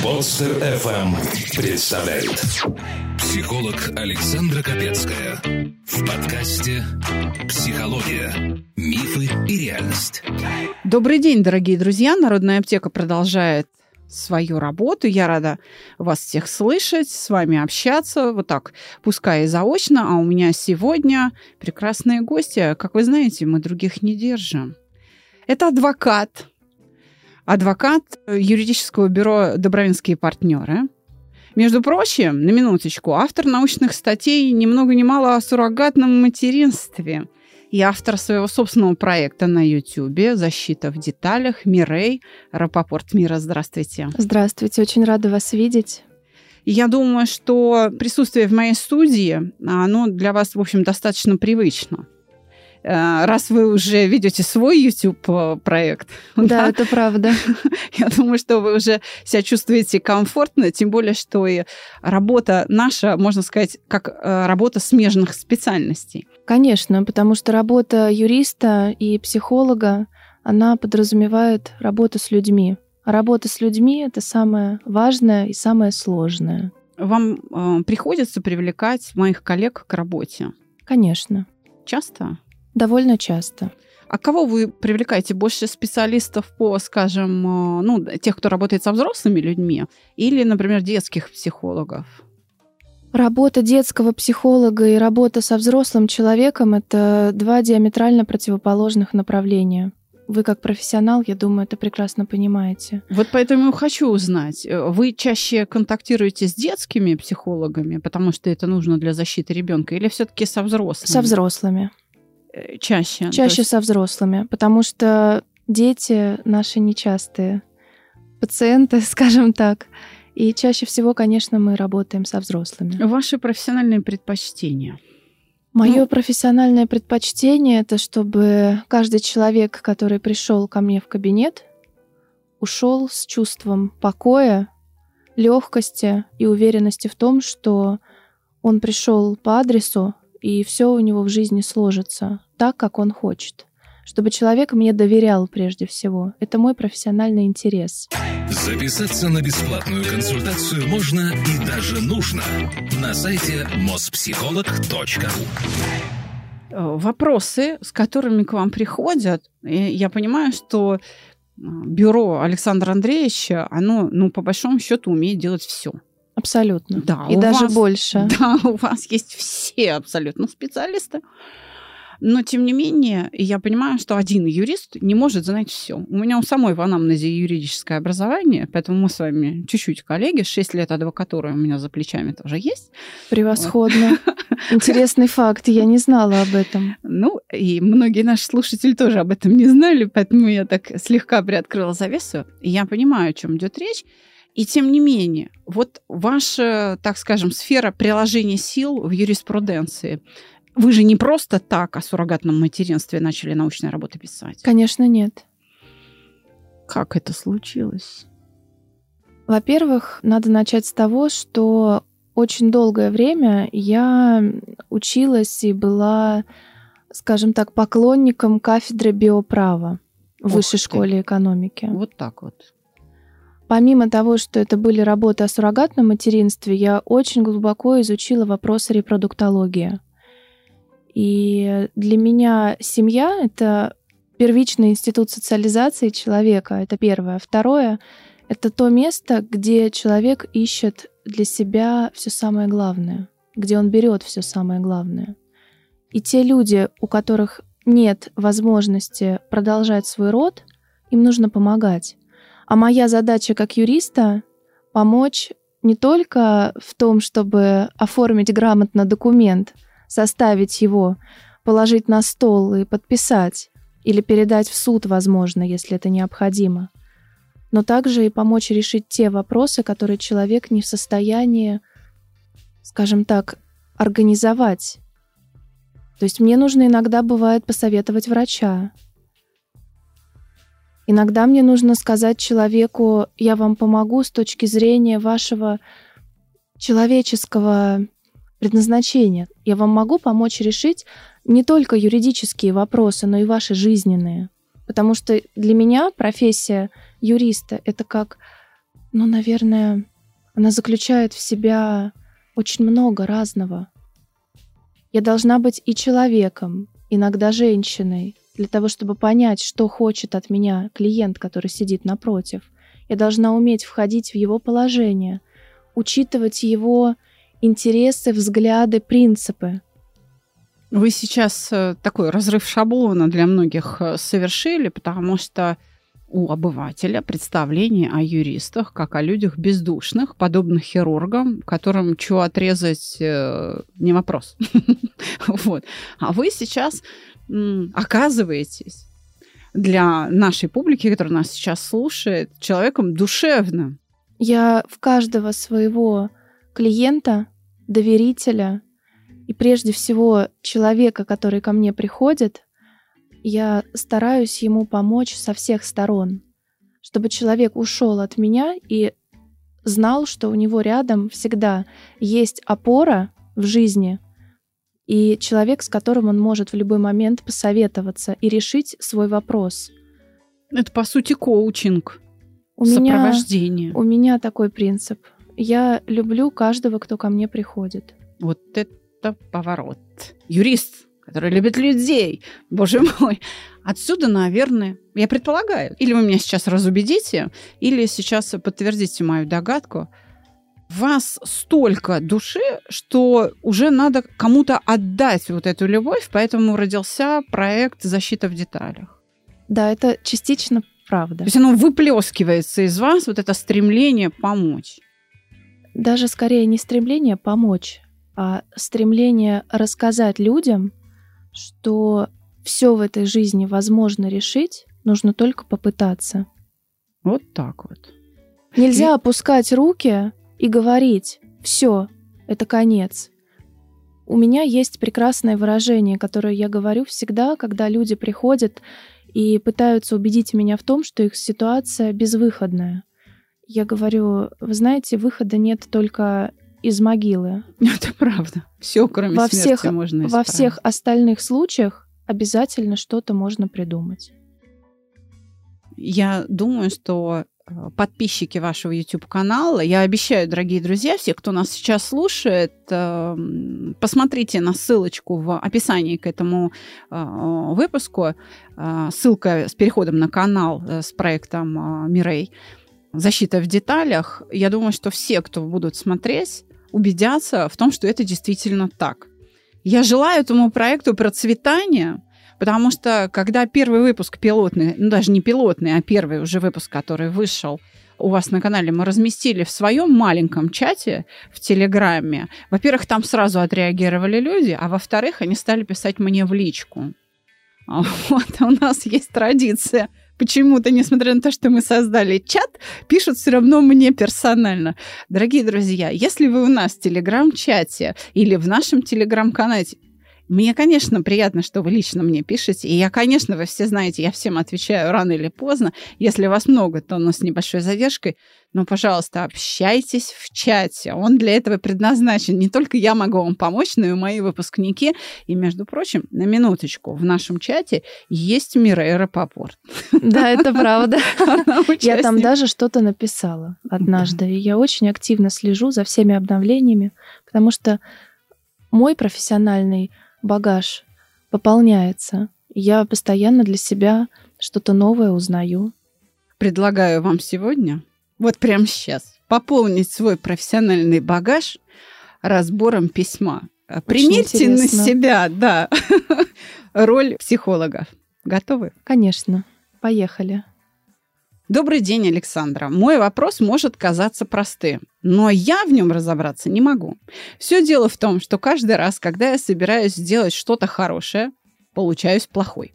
Подстер FM представляет психолог Александра Капецкая в подкасте «Психология. Мифы и реальность». Добрый день, дорогие друзья. Народная аптека продолжает свою работу. Я рада вас всех слышать, с вами общаться. Вот так, пускай и заочно. А у меня сегодня прекрасные гости. Как вы знаете, мы других не держим. Это адвокат, адвокат юридического бюро «Добровинские партнеры». Между прочим, на минуточку, автор научных статей ни много ни мало о суррогатном материнстве и автор своего собственного проекта на YouTube «Защита в деталях» Мирей Рапопорт. Мира, здравствуйте. Здравствуйте, очень рада вас видеть. я думаю, что присутствие в моей студии, оно для вас, в общем, достаточно привычно. Э, раз вы уже ведете свой YouTube-проект. Да, да, это правда. Я думаю, что вы уже себя чувствуете комфортно, тем более, что и работа наша, можно сказать, как э, работа смежных специальностей. Конечно, потому что работа юриста и психолога, она подразумевает работу с людьми. А работа с людьми — это самое важное и самое сложное. Вам э, приходится привлекать моих коллег к работе? Конечно. Часто? Довольно часто. А кого вы привлекаете? Больше специалистов по, скажем, э, ну, тех, кто работает со взрослыми людьми, или, например, детских психологов? Работа детского психолога и работа со взрослым человеком — это два диаметрально противоположных направления. Вы как профессионал, я думаю, это прекрасно понимаете. Вот поэтому хочу узнать, э, вы чаще контактируете с детскими психологами, потому что это нужно для защиты ребенка, или все-таки со взрослыми? Со взрослыми. Э, чаще? Чаще есть... со взрослыми, потому что дети наши нечастые пациенты, скажем так. И чаще всего, конечно, мы работаем со взрослыми. Ваши профессиональные предпочтения? Мое ну, профессиональное предпочтение это, чтобы каждый человек, который пришел ко мне в кабинет, ушел с чувством покоя, легкости и уверенности в том, что он пришел по адресу, и все у него в жизни сложится так, как он хочет. Чтобы человек мне доверял прежде всего. Это мой профессиональный интерес. Записаться на бесплатную консультацию можно и даже нужно на сайте mospsycholog.ru э, Вопросы, с которыми к вам приходят, я понимаю, что э, бюро Александра Андреевича, оно, ну, по большому счету, умеет делать все. Абсолютно. Да, и даже вас, больше. Да, у вас есть все абсолютно специалисты. Но, тем не менее, я понимаю, что один юрист не может знать все. У меня у самой в анамнезе юридическое образование, поэтому мы с вами чуть-чуть коллеги. Шесть лет адвокатуры у меня за плечами тоже есть. Превосходно. Интересный факт, я не знала об этом. Ну, и многие наши слушатели тоже об этом не знали, поэтому я так слегка приоткрыла завесу. И я понимаю, о чем идет речь. И тем не менее, вот ваша, так скажем, сфера приложения сил в юриспруденции, вы же не просто так о суррогатном материнстве начали научные работы писать. Конечно, нет. Как это случилось? Во-первых, надо начать с того, что очень долгое время я училась и была, скажем так, поклонником кафедры биоправа в высшей школе экономики. Вот так вот. Помимо того, что это были работы о суррогатном материнстве, я очень глубоко изучила вопросы репродуктологии. И для меня семья — это первичный институт социализации человека, это первое. Второе — это то место, где человек ищет для себя все самое главное, где он берет все самое главное. И те люди, у которых нет возможности продолжать свой род, им нужно помогать. А моя задача как юриста — помочь не только в том, чтобы оформить грамотно документ, составить его, положить на стол и подписать, или передать в суд, возможно, если это необходимо, но также и помочь решить те вопросы, которые человек не в состоянии, скажем так, организовать. То есть мне нужно иногда бывает посоветовать врача, Иногда мне нужно сказать человеку, я вам помогу с точки зрения вашего человеческого предназначения. Я вам могу помочь решить не только юридические вопросы, но и ваши жизненные. Потому что для меня профессия юриста — это как Ну, наверное, она заключает в себя очень много разного. Я должна быть и человеком, иногда женщиной, для того, чтобы понять, что хочет от меня клиент, который сидит напротив. Я должна уметь входить в его положение, учитывать его интересы, взгляды, принципы. Вы сейчас э, такой разрыв шаблона для многих э, совершили, потому что у обывателя представление о юристах как о людях бездушных, подобных хирургам, которым что отрезать э, не вопрос. А вы сейчас оказываетесь для нашей публики, которая нас сейчас слушает, человеком душевным. Я в каждого своего клиента, доверителя и прежде всего человека, который ко мне приходит, я стараюсь ему помочь со всех сторон, чтобы человек ушел от меня и знал, что у него рядом всегда есть опора в жизни и человек, с которым он может в любой момент посоветоваться и решить свой вопрос. Это, по сути, коучинг, у сопровождение. Меня, у меня такой принцип. Я люблю каждого, кто ко мне приходит. Вот это поворот. Юрист который любит людей. Боже мой. Отсюда, наверное, я предполагаю, или вы меня сейчас разубедите, или сейчас подтвердите мою догадку, вас столько души, что уже надо кому-то отдать вот эту любовь, поэтому родился проект «Защита в деталях». Да, это частично правда. То есть оно выплескивается из вас, вот это стремление помочь. Даже скорее не стремление помочь, а стремление рассказать людям – что все в этой жизни возможно решить, нужно только попытаться. Вот так вот. Нельзя и... опускать руки и говорить, все, это конец. У меня есть прекрасное выражение, которое я говорю всегда, когда люди приходят и пытаются убедить меня в том, что их ситуация безвыходная. Я говорю, вы знаете, выхода нет только из могилы. Это правда. Все, кроме во смерти, всех, можно исправить. Во всех остальных случаях обязательно что-то можно придумать. Я думаю, что подписчики вашего YouTube-канала. Я обещаю, дорогие друзья, все, кто нас сейчас слушает, эм, посмотрите на ссылочку в описании к этому э, выпуску. Э, ссылка с переходом на канал с проектом Мирей. Защита в деталях. Я думаю, что все, кто будут смотреть, убедятся в том, что это действительно так. Я желаю этому проекту процветания, потому что когда первый выпуск пилотный, ну даже не пилотный, а первый уже выпуск, который вышел у вас на канале, мы разместили в своем маленьком чате в Телеграме. Во-первых, там сразу отреагировали люди, а во-вторых, они стали писать мне в личку. А вот у нас есть традиция – почему-то, несмотря на то, что мы создали чат, пишут все равно мне персонально. Дорогие друзья, если вы у нас в Телеграм-чате или в нашем Телеграм-канале, мне, конечно, приятно, что вы лично мне пишете. И я, конечно, вы все знаете, я всем отвечаю рано или поздно. Если вас много, то но с небольшой задержкой. Но, пожалуйста, общайтесь в чате. Он для этого предназначен. Не только я могу вам помочь, но и мои выпускники. И, между прочим, на минуточку, в нашем чате есть Мирей Рапопорт. Да, это правда. Я там даже что-то написала однажды. И я очень активно слежу за всеми обновлениями, потому что мой профессиональный багаж пополняется. Я постоянно для себя что-то новое узнаю. Предлагаю вам сегодня, вот прямо сейчас, пополнить свой профессиональный багаж разбором письма. Очень Примерьте интересно. на себя, да, роль психолога. Готовы? Конечно. Поехали. Добрый день, Александра. Мой вопрос может казаться простым, но я в нем разобраться не могу. Все дело в том, что каждый раз, когда я собираюсь сделать что-то хорошее, получаюсь плохой.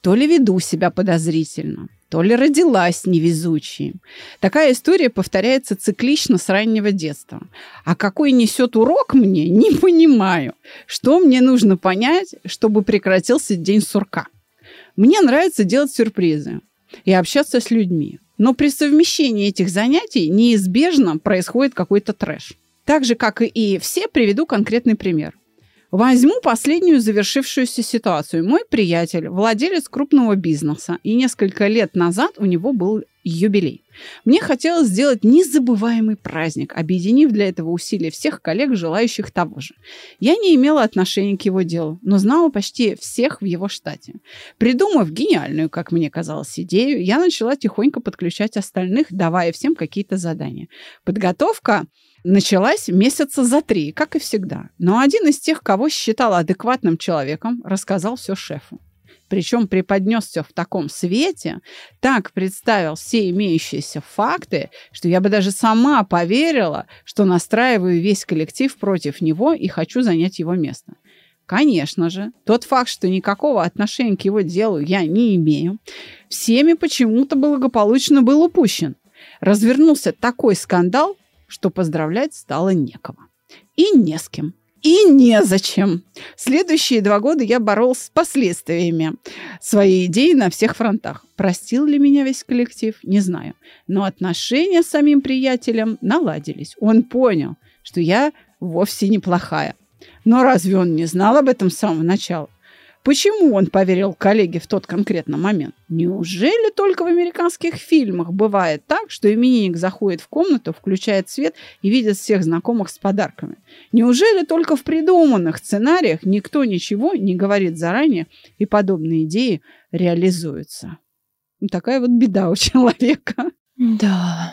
То ли веду себя подозрительно, то ли родилась невезучей. Такая история повторяется циклично с раннего детства. А какой несет урок мне, не понимаю. Что мне нужно понять, чтобы прекратился день сурка? Мне нравится делать сюрпризы и общаться с людьми. Но при совмещении этих занятий неизбежно происходит какой-то трэш. Так же, как и все, приведу конкретный пример. Возьму последнюю завершившуюся ситуацию. Мой приятель, владелец крупного бизнеса, и несколько лет назад у него был юбилей. Мне хотелось сделать незабываемый праздник, объединив для этого усилия всех коллег, желающих того же. Я не имела отношения к его делу, но знала почти всех в его штате. Придумав гениальную, как мне казалось, идею, я начала тихонько подключать остальных, давая всем какие-то задания. Подготовка началась месяца за три, как и всегда. Но один из тех, кого считал адекватным человеком, рассказал все шефу причем преподнес все в таком свете, так представил все имеющиеся факты, что я бы даже сама поверила, что настраиваю весь коллектив против него и хочу занять его место. Конечно же, тот факт, что никакого отношения к его делу я не имею, всеми почему-то благополучно был упущен. Развернулся такой скандал, что поздравлять стало некого. И не с кем. И незачем. Следующие два года я боролся с последствиями своей идеи на всех фронтах. Простил ли меня весь коллектив? Не знаю. Но отношения с самим приятелем наладились. Он понял, что я вовсе неплохая. Но разве он не знал об этом с самого начала? Почему он поверил коллеге в тот конкретный момент? Неужели только в американских фильмах бывает так, что именинник заходит в комнату, включает свет и видит всех знакомых с подарками? Неужели только в придуманных сценариях никто ничего не говорит заранее, и подобные идеи реализуются? Такая вот беда у человека. Да.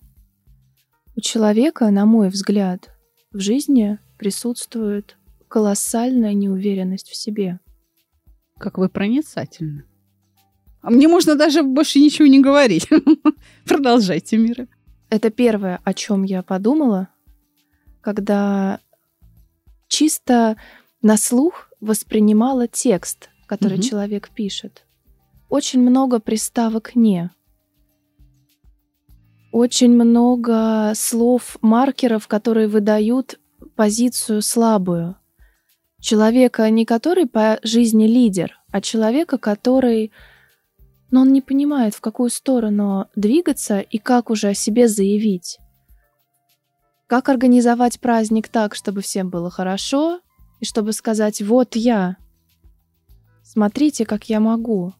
У человека, на мой взгляд, в жизни присутствует колоссальная неуверенность в себе. Как вы проницательны. А мне можно даже больше ничего не говорить. Продолжайте, Мира. Это первое, о чем я подумала, когда чисто на слух воспринимала текст, который угу. человек пишет. Очень много приставок «не» очень много слов, маркеров, которые выдают позицию слабую. Человека, не который по жизни лидер, а человека, который, но он не понимает, в какую сторону двигаться и как уже о себе заявить. Как организовать праздник так, чтобы всем было хорошо, и чтобы сказать «вот я», смотрите, как я могу.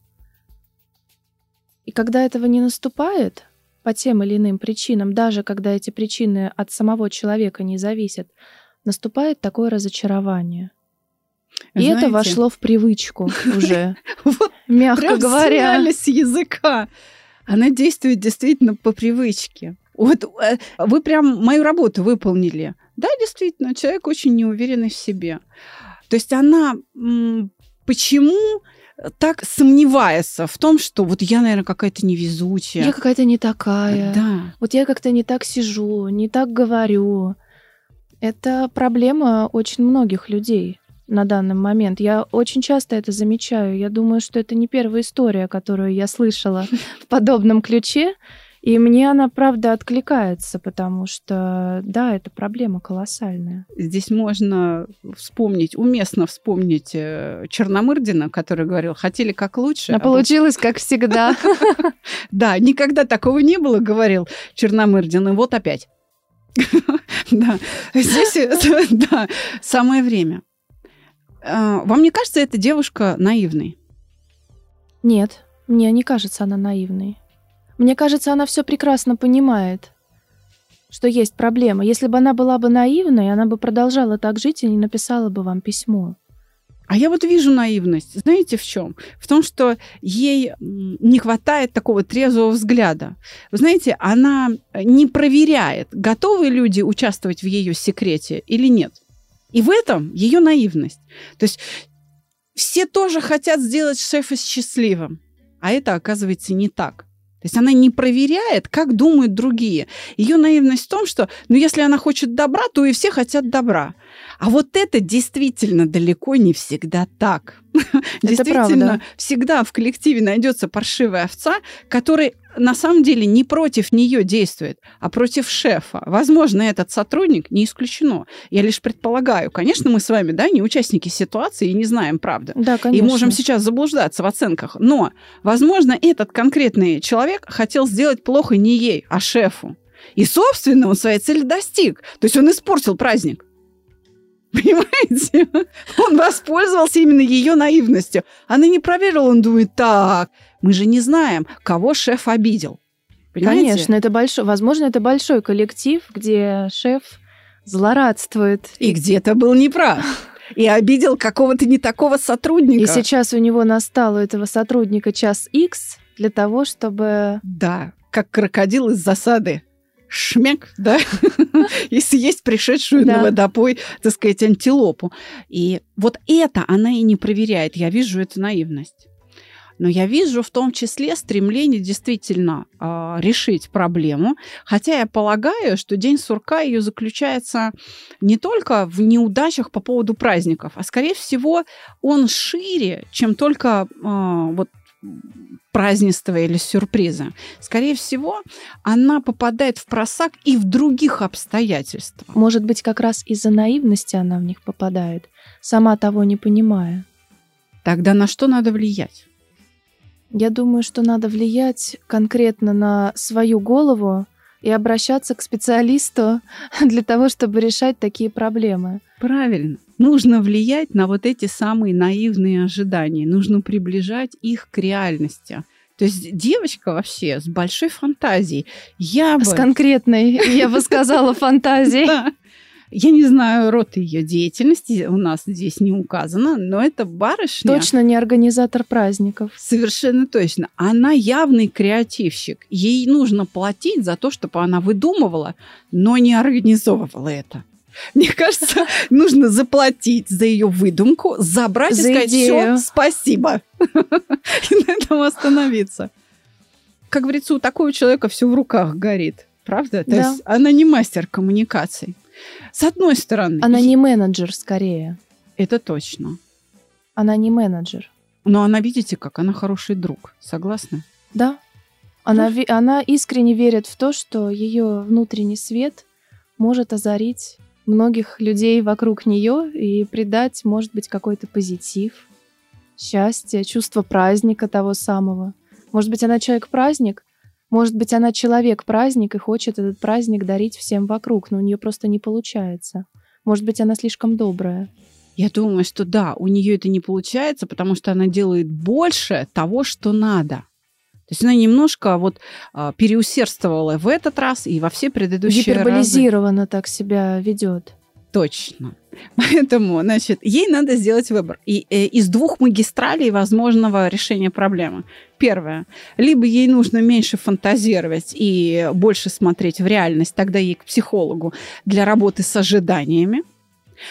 И когда этого не наступает, по тем или иным причинам, даже когда эти причины от самого человека не зависят, наступает такое разочарование. И Знаете, это вошло в привычку уже, мягко говоря. с языка. Она действует действительно по привычке. Вот э, вы прям мою работу выполнили. Да, действительно, человек очень неуверенный в себе. То есть она почему так сомневается в том, что вот я, наверное, какая-то невезучая. Я какая-то не такая. Да. Вот я как-то не так сижу, не так говорю. Это проблема очень многих людей на данный момент. Я очень часто это замечаю. Я думаю, что это не первая история, которую я слышала в подобном ключе. И мне она, правда, откликается, потому что, да, это проблема колоссальная. Здесь можно вспомнить, уместно вспомнить э, Черномырдина, который говорил, хотели как лучше. А, а получилось как всегда. Да, никогда такого не было, говорил Черномырдин, и вот опять. Да, здесь, да, самое время. А, вам не кажется эта девушка наивной? Нет, мне не кажется она наивной. Мне кажется, она все прекрасно понимает, что есть проблема. Если бы она была бы наивной, она бы продолжала так жить и не написала бы вам письмо. А я вот вижу наивность. Знаете в чем? В том, что ей не хватает такого трезвого взгляда. Вы знаете, она не проверяет, готовы люди участвовать в ее секрете или нет. И в этом ее наивность. То есть все тоже хотят сделать шефа счастливым, а это оказывается не так. То есть она не проверяет, как думают другие. Ее наивность в том, что, ну, если она хочет добра, то и все хотят добра. А вот это действительно далеко не всегда так. Это действительно, правда. всегда в коллективе найдется паршивая овца, которой на самом деле не против нее действует, а против шефа. Возможно, этот сотрудник не исключено. Я лишь предполагаю. Конечно, мы с вами, да, не участники ситуации и не знаем правды. Да, конечно. И можем сейчас заблуждаться в оценках. Но, возможно, этот конкретный человек хотел сделать плохо не ей, а шефу. И, собственно, он своей цели достиг. То есть он испортил праздник. Понимаете? Он воспользовался именно ее наивностью. Она не проверила, он думает, так, мы же не знаем, кого шеф обидел. Понимаете? Конечно, это большой, возможно, это большой коллектив, где шеф злорадствует. И где-то был неправ. И обидел какого-то не такого сотрудника. И сейчас у него настал у этого сотрудника час X для того, чтобы... Да, как крокодил из засады шмяк, да, и съесть пришедшую да. на водопой, так сказать, антилопу. И вот это она и не проверяет. Я вижу эту наивность. Но я вижу в том числе стремление действительно э, решить проблему. Хотя я полагаю, что День сурка ее заключается не только в неудачах по поводу праздников, а скорее всего он шире, чем только э, вот празднества или сюрприза. Скорее всего, она попадает в просак и в других обстоятельствах. Может быть, как раз из-за наивности она в них попадает, сама того не понимая. Тогда на что надо влиять? Я думаю, что надо влиять конкретно на свою голову и обращаться к специалисту для того, чтобы решать такие проблемы. Правильно. Нужно влиять на вот эти самые наивные ожидания. Нужно приближать их к реальности. То есть девочка вообще с большой фантазией. Я бы... С конкретной, я бы сказала, фантазией. Я не знаю род ее деятельности, у нас здесь не указано, но это барышня... Точно не организатор праздников. Совершенно точно. Она явный креативщик. Ей нужно платить за то, чтобы она выдумывала, но не организовывала это. Мне кажется, нужно заплатить за ее выдумку, забрать за и сказать, все, спасибо. И на этом остановиться. Как говорится, у такого человека все в руках горит. Правда? То есть она не мастер коммуникаций. С одной стороны... Она не менеджер, скорее. Это точно. Она не менеджер. Но она, видите, как она хороший друг. Согласна? Да. Она, ви- она искренне верит в то, что ее внутренний свет может озарить многих людей вокруг нее и придать, может быть, какой-то позитив, счастье, чувство праздника того самого. Может быть, она человек-праздник, может быть, она человек-праздник и хочет этот праздник дарить всем вокруг, но у нее просто не получается. Может быть, она слишком добрая. Я думаю, что да, у нее это не получается, потому что она делает больше того, что надо. То есть она немножко вот а, переусердствовала в этот раз и во все предыдущие Гиперболизированно разы. так себя ведет. Точно. Поэтому, значит, ей надо сделать выбор. И э, из двух магистралей возможного решения проблемы. Первое. Либо ей нужно меньше фантазировать и больше смотреть в реальность, тогда ей к психологу для работы с ожиданиями.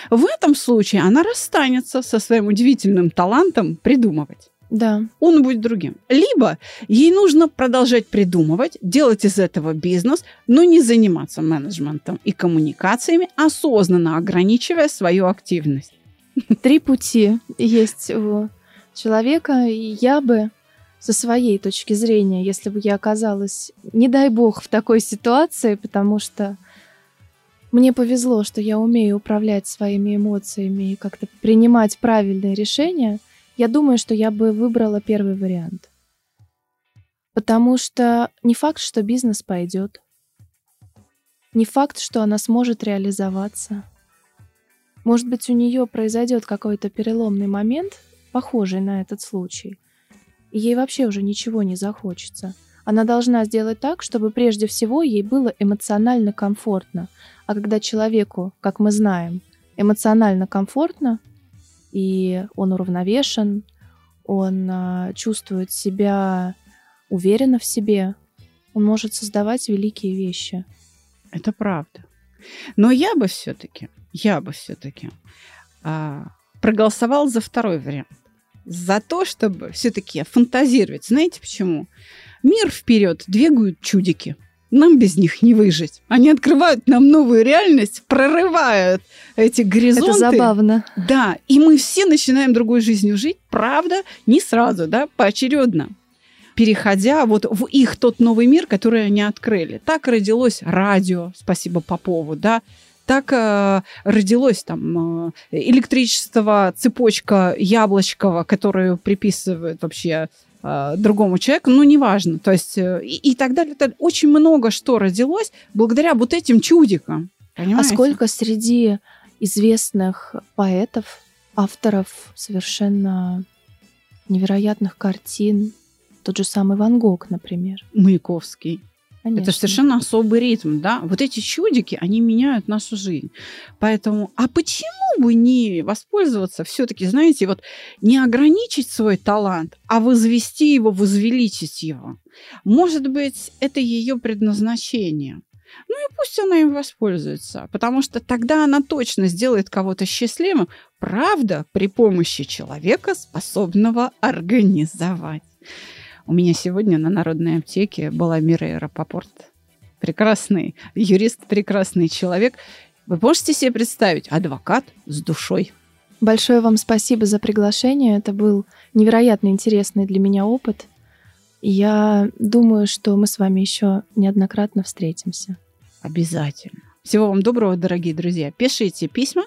В этом случае она расстанется со своим удивительным талантом придумывать да. он будет другим. Либо ей нужно продолжать придумывать, делать из этого бизнес, но не заниматься менеджментом и коммуникациями, осознанно ограничивая свою активность. Три пути есть у человека, и я бы со своей точки зрения, если бы я оказалась, не дай бог, в такой ситуации, потому что мне повезло, что я умею управлять своими эмоциями и как-то принимать правильные решения – я думаю, что я бы выбрала первый вариант. Потому что не факт, что бизнес пойдет. Не факт, что она сможет реализоваться. Может быть, у нее произойдет какой-то переломный момент, похожий на этот случай, и ей вообще уже ничего не захочется. Она должна сделать так, чтобы прежде всего ей было эмоционально комфортно. А когда человеку, как мы знаем, эмоционально комфортно, и он уравновешен, он а, чувствует себя уверенно в себе, он может создавать великие вещи. Это правда. Но я бы все-таки, я бы все-таки а, проголосовал за второй вариант. За то, чтобы все-таки фантазировать. Знаете почему? Мир вперед двигают чудики. Нам без них не выжить. Они открывают нам новую реальность, прорывают эти горизонты. Это забавно. Да, и мы все начинаем другой жизнью жить, правда, не сразу, да, поочередно. переходя вот в их тот новый мир, который они открыли. Так родилось радио, спасибо Попову, да, так э, родилось там э, электричество, цепочка Яблочкова, которую приписывают вообще э, другому человеку, ну, неважно. То есть э, и, и так далее. Очень много что родилось благодаря вот этим чудикам. А понимаете? А сколько среди известных поэтов, авторов совершенно невероятных картин, тот же самый Ван Гог, например. Маяковский. Конечно. Это совершенно особый ритм, да. Вот эти чудики, они меняют нашу жизнь. Поэтому, а почему бы не воспользоваться все-таки, знаете, вот не ограничить свой талант, а возвести его, возвеличить его? Может быть, это ее предназначение. Ну и пусть она им воспользуется, потому что тогда она точно сделает кого-то счастливым, правда, при помощи человека, способного организовать. У меня сегодня на Народной аптеке была Мирей Рапопорт. Прекрасный юрист, прекрасный человек. Вы можете себе представить? Адвокат с душой. Большое вам спасибо за приглашение. Это был невероятно интересный для меня опыт. Я думаю, что мы с вами еще неоднократно встретимся. Обязательно. Всего вам доброго, дорогие друзья. Пишите письма.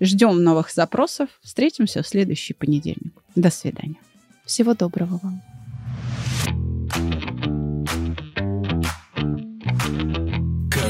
Ждем новых запросов. Встретимся в следующий понедельник. До свидания. Всего доброго вам.